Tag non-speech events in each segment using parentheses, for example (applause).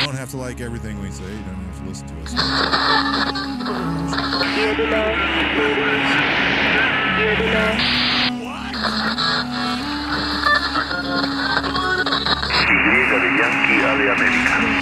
You don't have to like everything we say. You don't have to listen to us. Y de Yankee A de América.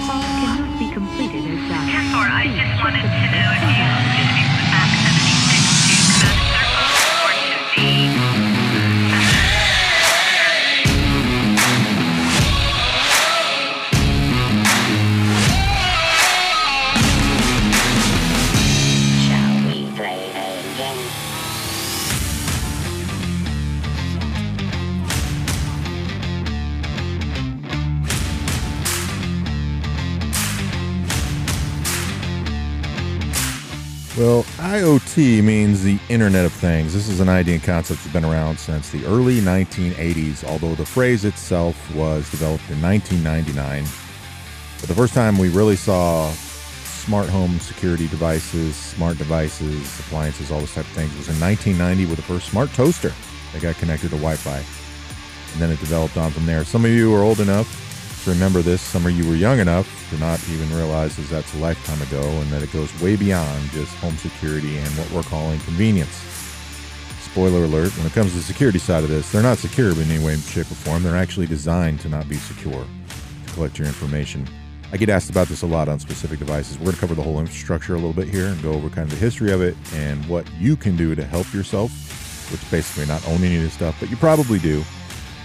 Well, IoT means the Internet of Things. This is an idea and concept that's been around since the early 1980s, although the phrase itself was developed in 1999. But the first time we really saw smart home security devices, smart devices, appliances, all this type of things was in 1990 with the first smart toaster that got connected to Wi Fi. And then it developed on from there. Some of you are old enough to remember this. Some of you were young enough to not even realize that that's a lifetime ago and that it goes way beyond just home security and what we're calling convenience. Spoiler alert, when it comes to the security side of this, they're not secure in any way, shape, or form. They're actually designed to not be secure, to collect your information. I get asked about this a lot on specific devices. We're going to cover the whole infrastructure a little bit here and go over kind of the history of it and what you can do to help yourself, which basically not own any of this stuff, but you probably do.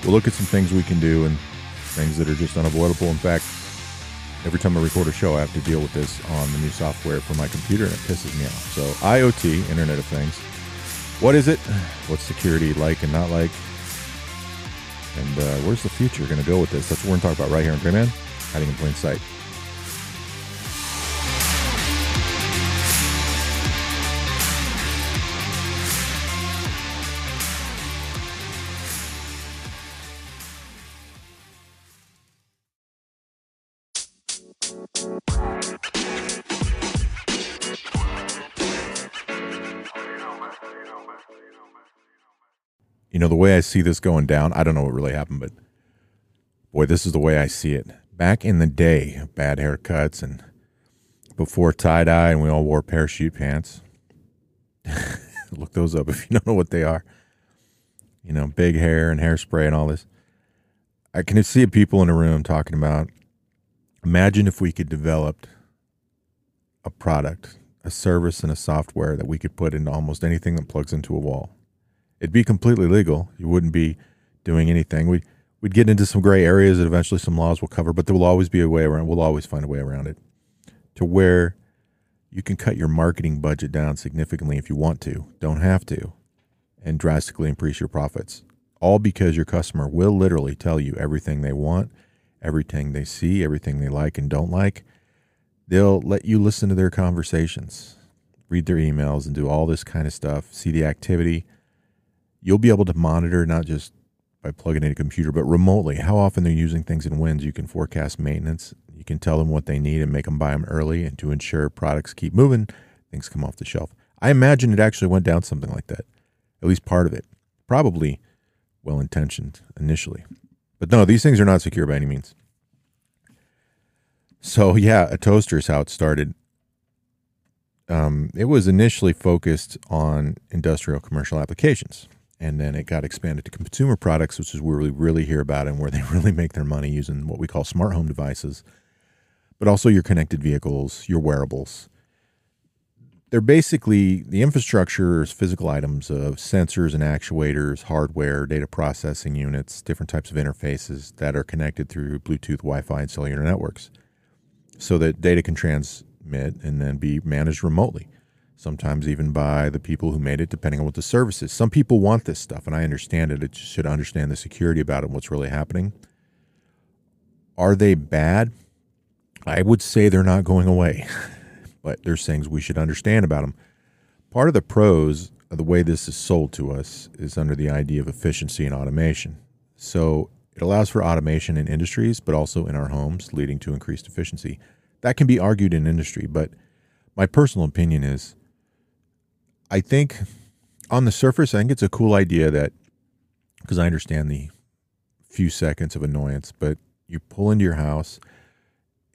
We'll look at some things we can do and things that are just unavoidable. In fact, every time I record a show, I have to deal with this on the new software for my computer, and it pisses me off. So, IoT, Internet of Things. What is it? What's security like and not like? And uh, where's the future going to go with this? That's what we're going to talk about right here on Grayman, hiding in plain sight. You know, the way I see this going down, I don't know what really happened, but boy, this is the way I see it. Back in the day, bad haircuts and before tie dye, and we all wore parachute pants. (laughs) Look those up if you (laughs) don't know what they are. You know, big hair and hairspray and all this. I can see people in a room talking about imagine if we could develop a product, a service, and a software that we could put into almost anything that plugs into a wall it'd be completely legal. You wouldn't be doing anything. We we'd get into some gray areas that eventually some laws will cover, but there will always be a way around. We'll always find a way around it to where you can cut your marketing budget down significantly if you want to. Don't have to, and drastically increase your profits. All because your customer will literally tell you everything they want, everything they see, everything they like and don't like. They'll let you listen to their conversations, read their emails, and do all this kind of stuff. See the activity you'll be able to monitor not just by plugging in a computer, but remotely how often they're using things in wins. You can forecast maintenance. You can tell them what they need and make them buy them early, and to ensure products keep moving, things come off the shelf. I imagine it actually went down something like that, at least part of it. Probably well intentioned initially, but no, these things are not secure by any means. So yeah, a toaster is how it started. Um, it was initially focused on industrial commercial applications and then it got expanded to consumer products, which is where we really hear about and where they (laughs) really make their money using what we call smart home devices, but also your connected vehicles, your wearables. They're basically the infrastructure is physical items of sensors and actuators, hardware, data processing units, different types of interfaces that are connected through Bluetooth, Wi Fi, and cellular networks so that data can transmit and then be managed remotely sometimes even by the people who made it, depending on what the service is. Some people want this stuff, and I understand it. It should understand the security about it and what's really happening. Are they bad? I would say they're not going away, (laughs) but there's things we should understand about them. Part of the pros of the way this is sold to us is under the idea of efficiency and automation. So it allows for automation in industries, but also in our homes, leading to increased efficiency. That can be argued in industry, but my personal opinion is I think on the surface, I think it's a cool idea that because I understand the few seconds of annoyance, but you pull into your house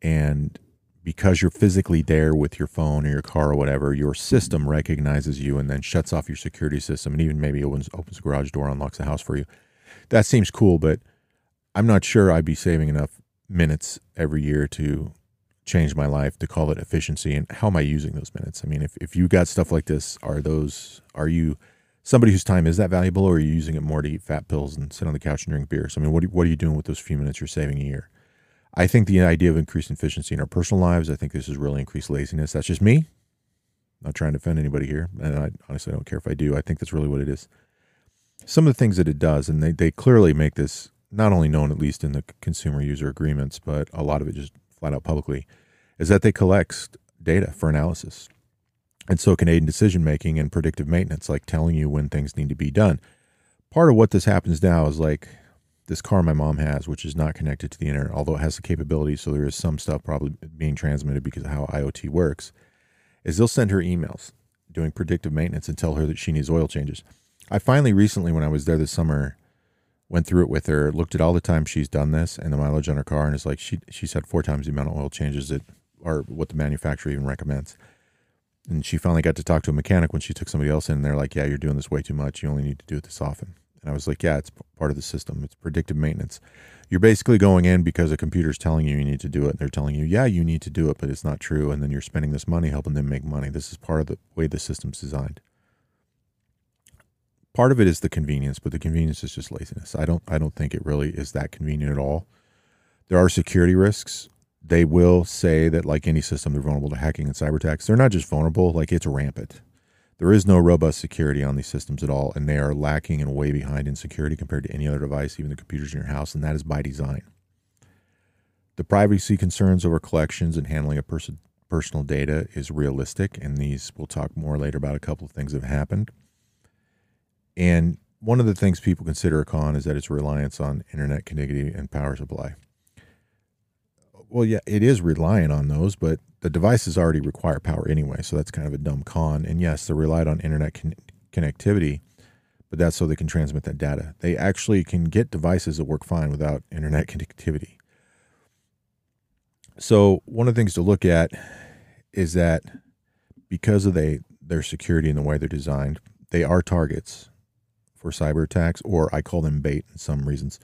and because you're physically there with your phone or your car or whatever, your system recognizes you and then shuts off your security system and even maybe opens opens the garage door, unlocks the house for you. That seems cool, but I'm not sure I'd be saving enough minutes every year to change my life to call it efficiency. And how am I using those minutes? I mean, if, if you got stuff like this, are those are you somebody whose time is that valuable, or are you using it more to eat fat pills and sit on the couch and drink beers? I mean, what, what are you doing with those few minutes you're saving a year? I think the idea of increased efficiency in our personal lives, I think this is really increased laziness. That's just me. I'm Not trying to offend anybody here. And I honestly don't care if I do. I think that's really what it is. Some of the things that it does, and they, they clearly make this not only known, at least in the consumer user agreements, but a lot of it just flat out publicly, is that they collect data for analysis. And so can aid in decision making and predictive maintenance, like telling you when things need to be done. Part of what this happens now is like this car my mom has, which is not connected to the internet, although it has the capability, so there is some stuff probably being transmitted because of how IoT works, is they'll send her emails doing predictive maintenance and tell her that she needs oil changes. I finally recently, when I was there this summer, went through it with her, looked at all the time she's done this and the mileage on her car, and it's like she she said four times the amount of oil changes that are what the manufacturer even recommends. And she finally got to talk to a mechanic when she took somebody else in, and they're like, "Yeah, you're doing this way too much. You only need to do it this often." And I was like, "Yeah, it's part of the system. It's predictive maintenance. You're basically going in because a computer's telling you you need to do it. And they're telling you, yeah, you need to do it, but it's not true. And then you're spending this money helping them make money. This is part of the way the system's designed. Part of it is the convenience, but the convenience is just laziness. I don't I don't think it really is that convenient at all. There are security risks. They will say that like any system, they're vulnerable to hacking and cyber attacks. They're not just vulnerable, like it's rampant. There is no robust security on these systems at all, and they are lacking and way behind in security compared to any other device, even the computers in your house, and that is by design. The privacy concerns over collections and handling of person, personal data is realistic, and these we'll talk more later about a couple of things that have happened. And one of the things people consider a con is that its reliance on internet connectivity and power supply. Well, yeah, it is reliant on those, but the devices already require power anyway, so that's kind of a dumb con. And yes, they're relied on internet con- connectivity, but that's so they can transmit that data. They actually can get devices that work fine without internet (laughs) connectivity. So one of the things to look at is that because of they their security and the way they're designed, they are targets for cyber attacks, or I call them bait in some reasons,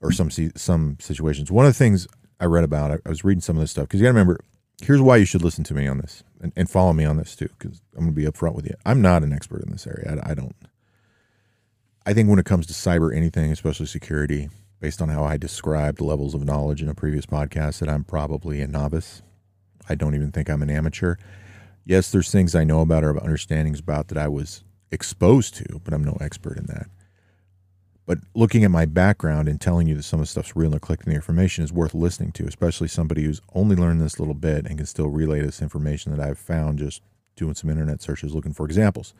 or some some situations. One of the things I read about, I, I was reading some of this stuff because you got to remember. Here's why you should listen to me on this and, and follow me on this too, because I'm going to be upfront with you. I'm not an expert in this area. I, I don't. I think when it comes to cyber anything, especially security, based on how I described levels of knowledge in a previous podcast, that I'm probably a novice. I don't even think I'm an amateur. Yes, there's things I know about or have understandings about that I was exposed to, but I'm no expert in that. But looking at my background and telling you that some of the stuff's real and collecting the information is worth listening to, especially somebody who's only learned this little bit and can still relay this information that I've found just doing some internet searches looking for examples.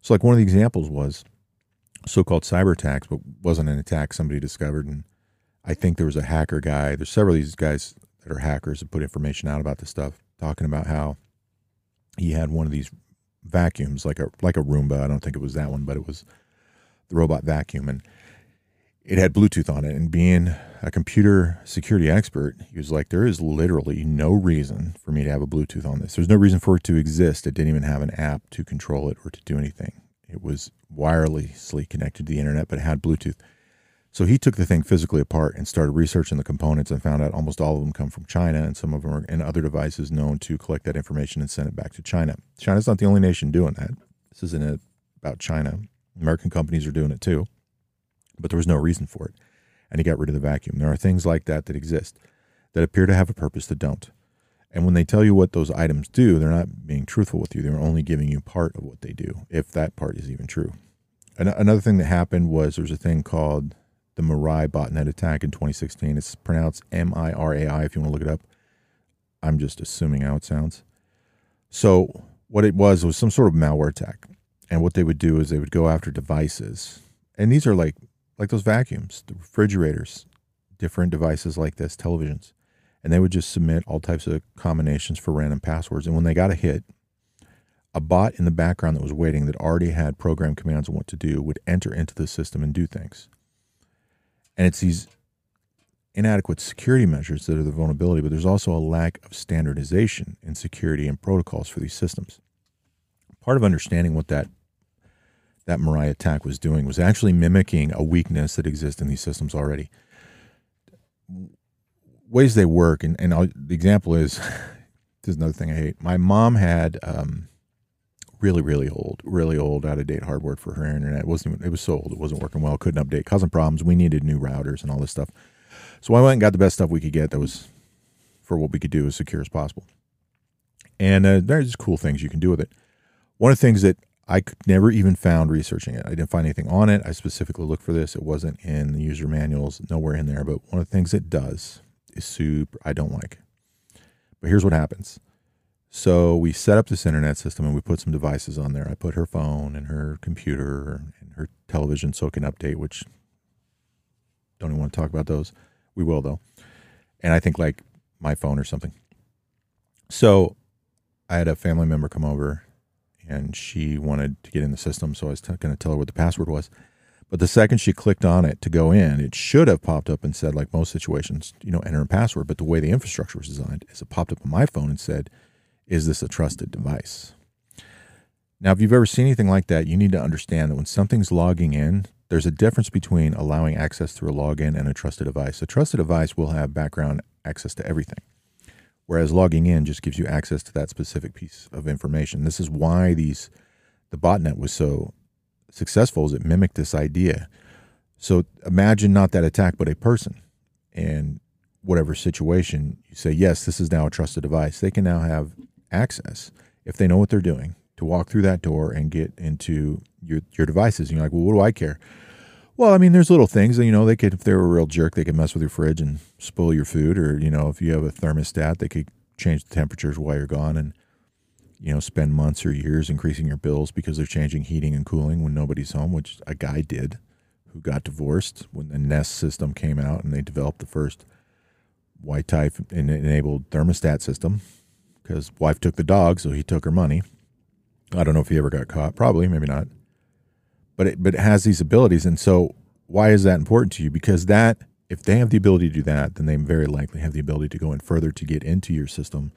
So, like one of the examples was so-called cyber attacks, but wasn't an attack somebody discovered. And I think there was a hacker guy. There's several of these guys that are hackers that put information out about this stuff, talking about how he had one of these vacuums, like a like a Roomba. I don't think it was that one, but it was the robot vacuum, and it had Bluetooth on it. And being a computer security expert, he was like, "There is literally no reason for me to have a Bluetooth on this. There's no reason for it to exist. It didn't even have an app to control it or to do anything. It was wirelessly connected to the internet, but it had Bluetooth." So he took the thing physically apart and started researching the components and found out almost all of them come from China and some of them are in other devices known to collect that information and send it back to China. China's not the only nation doing that. This isn't about China. American companies are doing it too, but there was no reason for it. And he got rid of the vacuum. There are things like that that exist that appear to have a purpose that don't. And when they tell you what those items do, they're not being truthful with you. They're only giving you part of what they do, if that part is even true. An- another thing that happened was there's a thing called the Mirai botnet attack in 2016. It's pronounced M I R A I if you want to look it up. I'm just assuming how it sounds. So, what it was was some sort of malware attack. And what they would do is they would go after devices. And these are like like those vacuums, the refrigerators, different devices like this, televisions. And they would just submit all types of combinations for random passwords. And when they got a hit, a bot in the background that was waiting that already had program commands on what to do would enter into the system and do things. And it's these inadequate security measures that are the vulnerability, but there's also a lack of standardization in security and protocols for these systems. Part of understanding what that that Mariah attack was doing was actually mimicking a weakness that exists in these systems already. Ways they work, and, and I'll, the example is (laughs) this is another thing I hate. My mom had um, really, really old, really old, out of date hardware for her internet. It wasn't even, it was so old, it wasn't working well, couldn't update, causing problems. We needed new routers and all this stuff. So I went and got the best stuff we could get that was for what we could do as secure as possible. And uh, there's cool things you can do with it. One of the things that I never even found researching it. I didn't find anything on it. I specifically looked for this. It wasn't in the user manuals, nowhere in there. But one of the things it does is super, I don't like. But here's what happens. So we set up this internet system and we put some devices on there. I put her phone and her computer and her television so it can update, which don't even want to talk about those. We will though. And I think like my phone or something. So I had a family member come over and she wanted to get in the system. So I was t- going to tell her what the password was. But the second she clicked on it to go in, it should have popped up and said, like most situations, you know, enter a password. But the way the infrastructure was designed is it popped up on my phone and said, is this a trusted device? Now, if you've ever seen anything like that, you need to understand that when something's logging in, there's a difference between allowing access through a login and a trusted device. A trusted device will have background access to everything, whereas logging in just gives you access to that specific piece of information. This is why these the botnet was so successful is it mimicked this idea. So imagine not that attack, but a person, and whatever situation you say, yes, this is now a trusted device. They can now have access if they know what they're doing to walk through that door and get into your your devices. And you're like, well, what do I care? Well, I mean, there's little things you know, they could, if they were a real jerk, they could mess with your fridge and spoil your food. Or, you know, if you have a thermostat, they could change the temperatures while you're gone and, you know, spend months or years increasing your bills because they're changing heating and cooling when nobody's home, which a guy did who got divorced when the Nest system came out and they developed the first white type enabled thermostat system because wife took the dog, so he took her money. I don't know if he ever got caught. Probably, maybe not. But it, but it has these abilities, and so why is that important to you? Because that if they have the ability to do that, then they very likely have the ability to go in further to get into your system,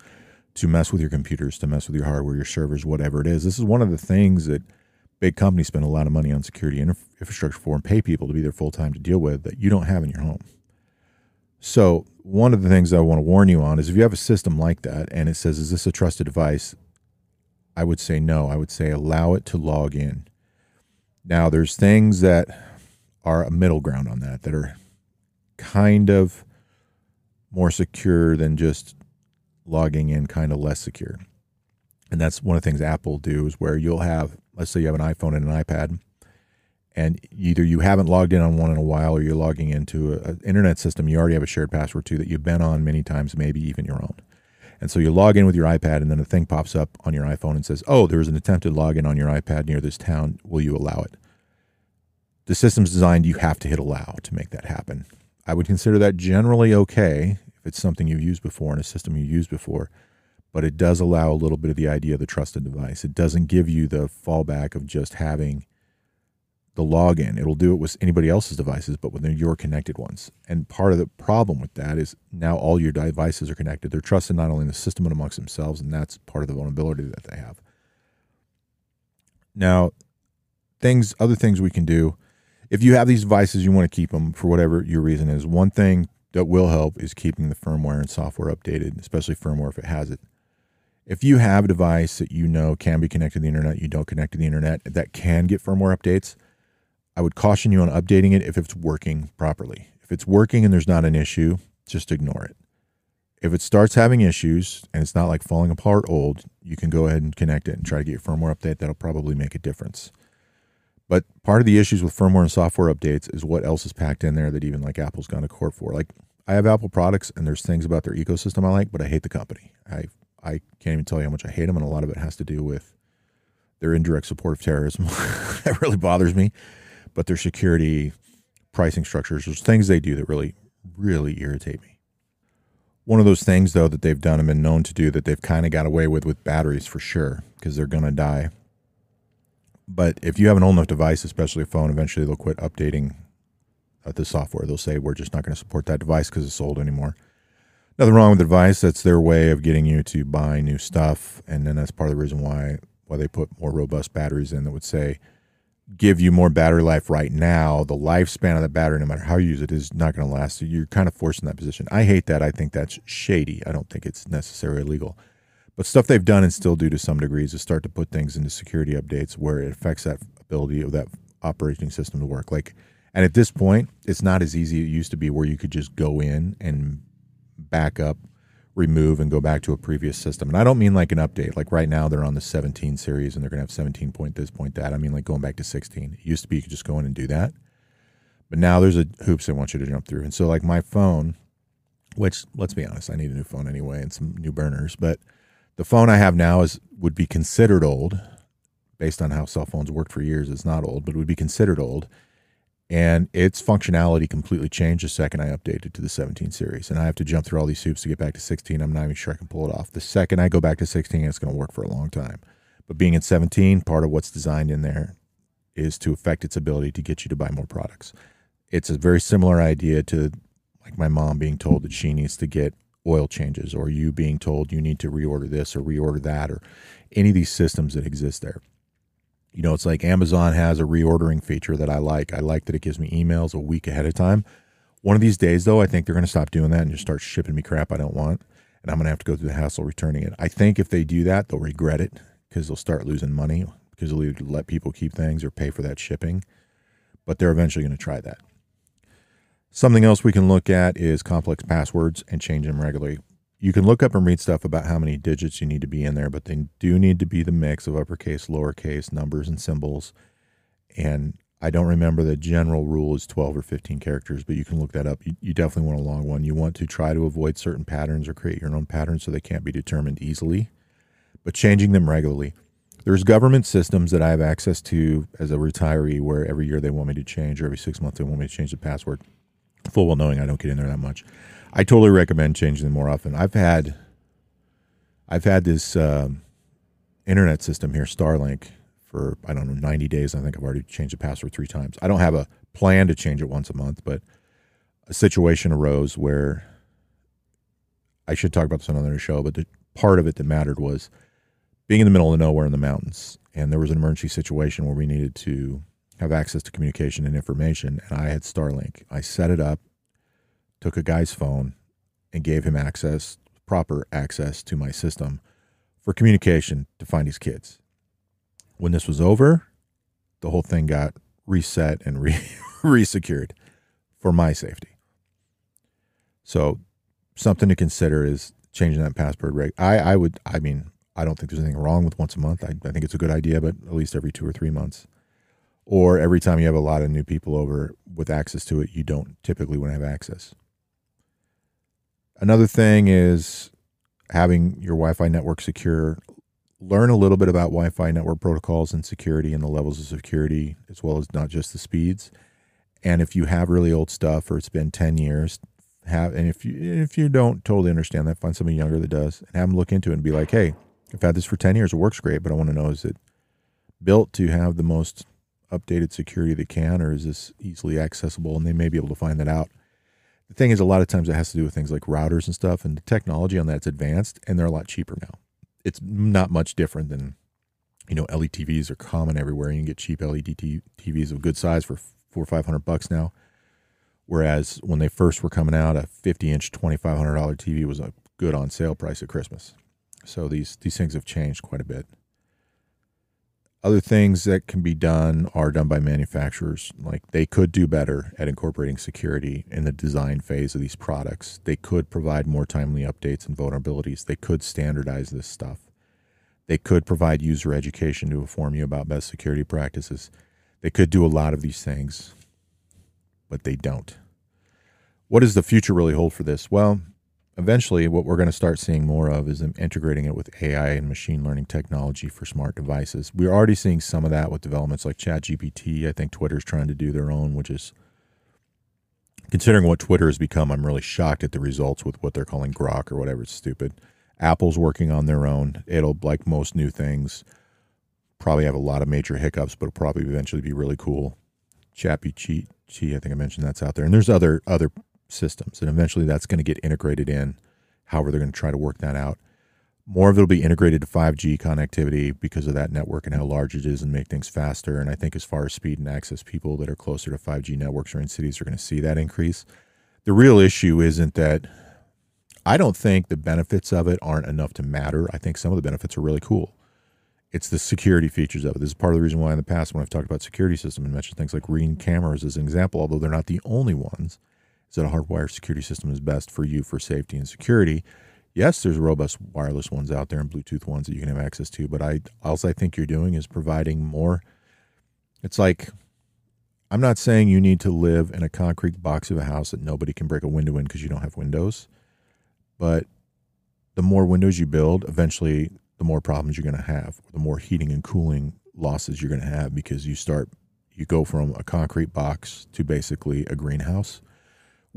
to mess with your computers, to mess with your hardware, your servers, whatever it is. This is one of the things that big companies spend a lot of money on security infrastructure for and pay people to be there full time to deal with that you don't have in your home. So, one of the things I want to warn you on is if you have a system like that and it says, is this a trusted device? I would say no. I would say allow it to log in. Now, there's things that are a middle ground on that that are kind of more secure than just logging in, kind of less secure. And that's one of the things Apple do is where you'll have, let's say you have an iPhone and an iPad, and either you haven't logged in on one in a while or you're logging into an internet system you already have a shared password to that you've been on many times, maybe even your own. And so you log in with your iPad, and then a thing pops up on your iPhone and says, Oh, there's an attempted login on your iPad near this town. Will you allow it? The system's designed, you have to hit allow to make that happen. I would consider that generally okay if it's something you've used before in a system you've used before, but it does allow a little bit of the idea of the trusted device. It doesn't give you the fallback of just having the login. It'll do it with anybody else's devices, but with your connected ones. And part of the problem with that is now all your devices are connected. They're trusted not only in the system but amongst themselves, and that's part of the vulnerability that they have. Now, things, other things we can do. If you have these devices, you want to keep them for whatever your reason is. One thing that will help is keeping the firmware and software updated, especially firmware if it has it. If you have a device that you know can be connected to the internet, you don't connect to the internet, that can get firmware updates, I would caution you on updating it if it's working properly. If it's working and there's not an issue, just ignore it. If it starts having issues and it's not like falling apart old, you can go ahead and connect it and try to get your firmware update. That'll probably make a difference. But part of the issues with firmware and software updates is what else is packed in there that even like Apple's gone to court for. Like I have Apple products and there's things about their ecosystem I like, but I hate the company. I I can't even tell you how much I hate them, and a lot of it has to do with their indirect support of terrorism. (laughs) that really bothers me but their security pricing structures, there's things they do that really, really irritate me. One of those things, though, that they've done and been known to do that they've kind of got away with with batteries for sure, because they're going to die. But if you have an old enough device, especially a phone, eventually they'll quit updating uh, the software. They'll say we're just not going to support that device because it's old anymore. Nothing wrong with the device. That's their way of getting you to buy new stuff, and then that's part of the reason why why they put more robust batteries in that would say give you more battery life right now. The lifespan of the battery, no matter how you use it, is not going to last. You're kind of forced in that position. I hate that. I think that's shady. I don't think it's necessarily illegal. But stuff they've done and still do to some degrees is start to put things into security updates where it affects that ability of that operating system to work. Like, and at this point, it's not as easy as it used to be where you could just go in and back up, remove, and go back to a previous system. And I don't mean like an update. Like right now, they're on the 17 series and they're going to have 17 point this, point that. I mean like going back to 16. It used to be you could just go in and do that. But now there's a hoops they want you to jump through. And so, like my phone, which let's be honest, I need a new phone anyway and some new burners. But the phone I have now is would be considered old, based on how cell phones worked for years. It's not old, but it would be considered old. And its functionality completely changed the second I updated to the 17 series. And I have to jump through all these hoops to get back to 16. I'm not even sure I can pull it off. The second I go back to 16, it's going to work for a long time. But being in 17, part of what's designed in there is to affect its ability to get you to buy more products. It's a very similar idea to like my mom being told that she needs to get oil changes, or you being told you need to reorder this or reorder that, or any of these systems that exist there. You know, it's like Amazon has a reordering feature that I like. I like that it gives me emails a week ahead of time. One of these days, though, I think they're going to stop doing that and just start shipping me crap I don't want. And I'm going to have to go through the hassle returning it. I think if they do that, they'll regret it because they'll start losing money because they'll either let people keep things or pay for that shipping. But they're eventually going to try that. Something else we can look at is complex passwords and change them regularly. You can look up and read stuff about how many digits you need to be in there, but they do need to be the mix of uppercase, lowercase, numbers, and symbols. And I don't remember the general rule is 12 or 15 characters, but you can look that up. You, you definitely want a long one. You want to try to avoid certain patterns or create your own patterns so they can't be determined easily, but changing them regularly. There's government systems that I have access to as a retiree where every year they want me to change, or every six months they want me to change the password full well knowing I don't get in there that much. I totally recommend changing them more often. I've had I've had this um, internet system here, Starlink, for I don't know 90 days. I think I've already changed the password three times. I don't have a plan to change it once a month, but a situation arose where I should talk about this on another show, but the part of it that mattered was being in the middle of nowhere in the mountains, and there was an emergency situation where we needed to have access to communication and information, and I had Starlink. I set it up, took a guy's phone, and gave him access, proper access to my system for communication to find his kids. When this was over, the whole thing got reset and re (laughs) resecured for my safety. So, something to consider is changing that password rate. I, I would, I mean, I don't think there's anything wrong with once a month. I, I think it's a good idea, but at least every two or three months or every time you have a lot of new people over with access to it, you don't typically want to have access. Another thing is having your Wi Fi network secure. Learn a little bit about Wi Fi network protocols and security and the levels of security, as well as not just the speeds. And if you have really old stuff or it's been 10 years, have and if you if you don't totally understand that, find somebody younger that does and have them look into it and be like, hey, I've had this for 10 years, it works great, but I want to know is it built to have the most updated security they can, or is this easily accessible? And they may be able to find that out. The thing is, a lot of times it has to do with things like routers and stuff, and the technology on that's advanced, and they're a lot cheaper now. It's not much different than, you know, LED TVs are common everywhere. You can get cheap LED TVs of good size for four or five hundred bucks now. Whereas when they first were coming out, a 50 inch, $2,500 TV was a good on sale price at Christmas. So these, these things have changed quite a bit. Other things that can be done are done by manufacturers. Like they could do better at incorporating security in the design phase of these products. They could provide more timely updates and vulnerabilities. They could standardize this stuff. They could provide user education to inform you about best security practices. They could do a lot of these things, but they don't. What does the future really hold for this? Well, eventually what we're going to start seeing more of is integrating it with AI and machine learning technology for smart devices. We're already seeing some of that with developments like ChatGPT. I think Twitter's trying to do their own, which is considering what Twitter has become, I'm really shocked at the results with what they're calling Grok or whatever. It's stupid. Apple's working on their own. It'll, like most new things, probably have a lot of major hiccups, but it'll probably eventually be really cool. Chappy Cheat Chi, I think I mentioned that's out there. And there's other other systems. And eventually that's going to get integrated in. However, they're going to try to work that out. More of it will be integrated to 5G connectivity because of that network and how large it is and make things faster. And I think as far as speed and access, people that are closer to 5G networks or in cities are going to see that increase. The real issue isn't that I don't think the benefits of it aren't enough to matter. I think some of the benefits are really cool. It's the security features of it. This is part of the reason why in the past, when I've talked about security system and mentioned things like ring cameras as an example, although they're not the only ones, is that a hardwired security system is best for you for safety and security. Yes, there's robust wireless ones out there and Bluetooth ones that you can have access to, but I also I think you're doing is providing more. It's like I'm not saying you need to live in a concrete box of a house that nobody can break a window in because you don't have windows, but the more windows you build, eventually the more problems you're going to have, the more heating and cooling losses you're going to have because you start you go from a concrete box to basically a greenhouse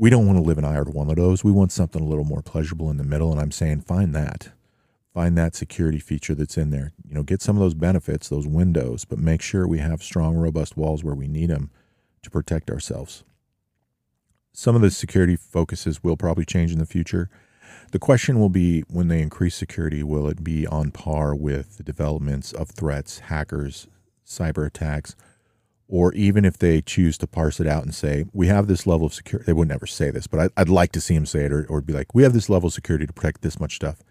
we don't want to live in either one of those. We want something a little more pleasurable in the middle. And I'm saying find that. Find that security feature that's in there. You know, get some of those benefits, those windows, but make sure we have strong, robust walls where we need them to protect ourselves. Some of the security focuses will probably change in the future. The question will be when they increase security, will it be on par with the developments of threats, hackers, cyber attacks? Or even if they choose to parse it out and say we have this level of security they would never say this but I, would like to see them say it or, or be like we have this level of security to protect this much stuff.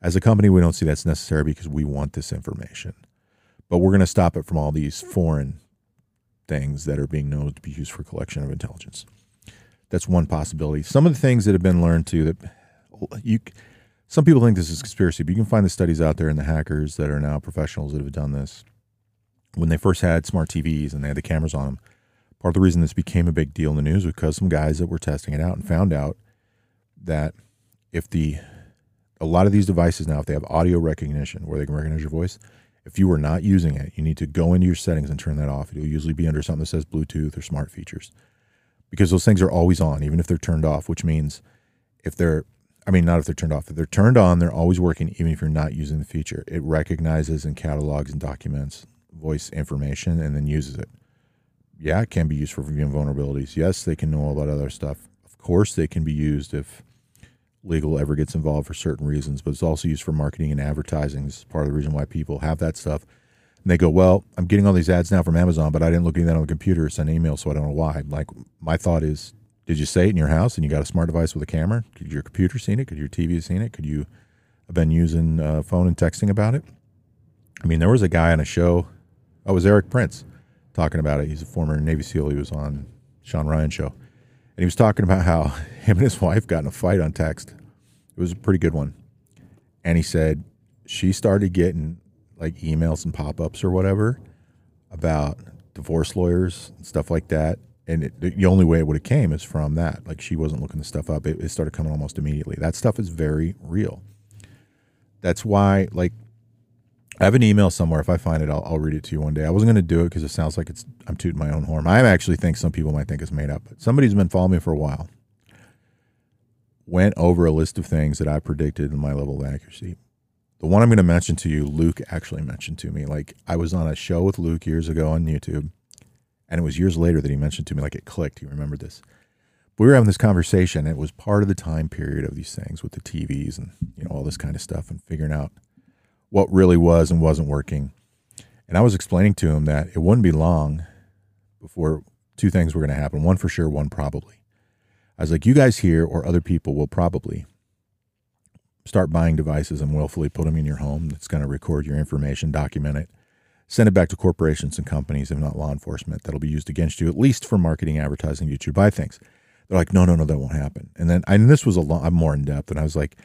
As a company we don't see that's necessary because we want this information. But we're going to stop it from all these foreign things that are being known to be used for collection of intelligence. That's one possibility. Some of the things that have been learned too that you some people think this is conspiracy but you can find the studies out there and the hackers that are now professionals that have done this when they first had smart TVs and they had the cameras on them, part of the reason this became a big deal in the news was because some guys that were testing it out and found out that if the a lot of these devices now, if they have audio recognition where they can recognize your voice, if you are not using it, you need to go into your settings and turn that off. It'll usually be under something that says Bluetooth or smart features because those things are always on, even if they're turned off, which means if they're, I mean, not if they're turned off, if they're turned on, they're always working, even if you're not using the feature. It recognizes and catalogs and documents voice information and then uses it. Yeah, it can be used for reviewing vulnerabilities. Yes, they can know all that other stuff. Of course, they can be used if legal ever gets involved for certain reasons, but it's also used for marketing and advertising. This is part of the reason why people have that stuff. And they go, Well, I'm getting all these ads now from Amazon, but I didn't look at that on the computer or send an email, so I don't know why. Like, my thought is, did you say it in your house and you got a smart device with a camera? Could your computer seen it? Could your TV have seen it? Could you have been using uh, phone and texting about it? I mean, there was a guy on a show Oh, it was Erik Prince talking about it. He's a former Navy SEAL. He was on Shawn Ryan show, and he was talking about how (laughs) him and his wife got in a fight on text. It was a pretty good one, and he said she started getting like emails and pop ups or whatever about divorce lawyers and stuff like that. And it, the only way it would have came is from that. Like she wasn't looking the stuff up. It, it started coming almost immediately. That stuff is very real. That's why, like, I have an email somewhere. If I find it, I'll, I'll read it to you one day. I wasn't going to do it because it sounds like it's I'm tooting my own horn. I actually think some people might think it's made up. But somebody's been following me for a while. Went over a list of things that I predicted in my level of accuracy. The one I'm going to mention to you, Luke actually mentioned to me. Like I was on a show with Luke years ago on YouTube, and it was years later that he mentioned to me. Like it clicked. He remembered this. We were having this conversation. It was part of the time period of these things with the TVs and you know all this kind of stuff and figuring out what really was and wasn't working. And I was explaining to him that it wouldn't be long before two things were going to happen. One for sure, one probably. I was like, you guys here or other people will probably start buying devices and willfully put them in your home that's going to record your information, document it, send it back to corporations and companies, if not law enforcement, that'll be used against you, at least for marketing, advertising, get you to buy things. They're like, no, no, no, that won't happen. And then, and this was a lot more in depth. And I was like,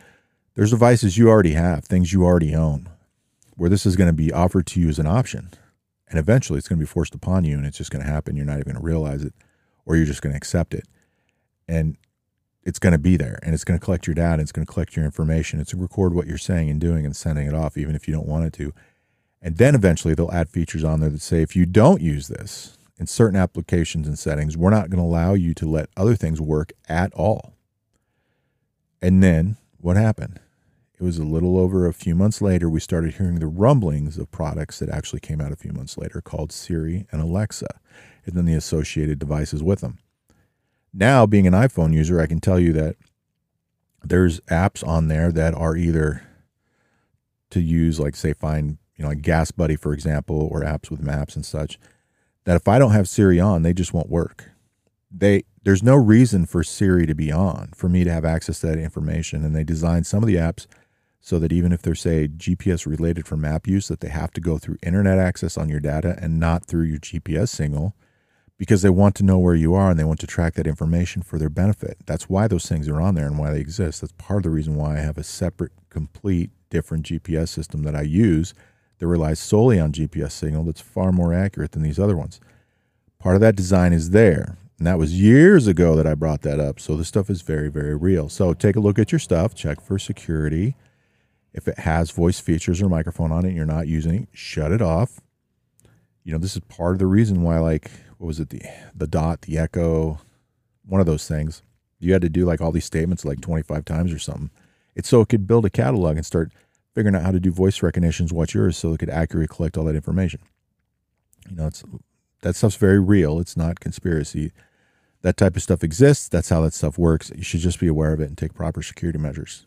there's devices you already have, things you already own where this is going to be offered to you as an option. And eventually it's going to be forced upon you and it's just going to happen. You're not even going to realize it or you're just going to accept it. And it's going to be there and it's going to collect your data. It's going to collect your information. It's going to record what you're saying and doing and sending it off, even if you don't want it to. And then eventually they'll add features on there that say if you don't use this in certain applications and settings, we're not going to allow you to let other things work at all. And then what happened? It was a little over a few months later, we started hearing the rumblings of products that actually came out a few months later called Siri and Alexa. and then the associated devices with them. Now, being an iPhone user, I can tell you that there's apps on there that are either to use, like say, find you know, like Gas Buddy, for example, or apps with maps and such. That if I don't have Siri on, they just won't work. They there's no reason for Siri to be on for me to have access to that information, and they designed some of the apps so that even if they're say GPS related for map use, that they have to go through internet access on your data and not through your GPS signal because they want to know where you are and they want to track that information for their benefit. That's why those things are on there and why they exist. That's part of the reason why I have a separate, complete, different GPS system that I use that relies solely on GPS signal that's far more accurate than these other ones. Part of that design is there. And that was years ago that I brought that up. So this stuff is very, very real. So take a look at your stuff, check for security. If it has voice features or microphone on it and you're not using it, shut it off. You know, this is part of the reason why, like, what was it, the the dot, the echo, one of those things. You had to do like all these statements like 25 times or something. It's so it could build a catalog and start figuring out how to do voice recognitions, what's yours, so it could accurately collect all that information. You know, it's that stuff's very real. It's not conspiracy. That type of stuff exists. That's how that stuff works. You should just be aware of it and take proper security measures.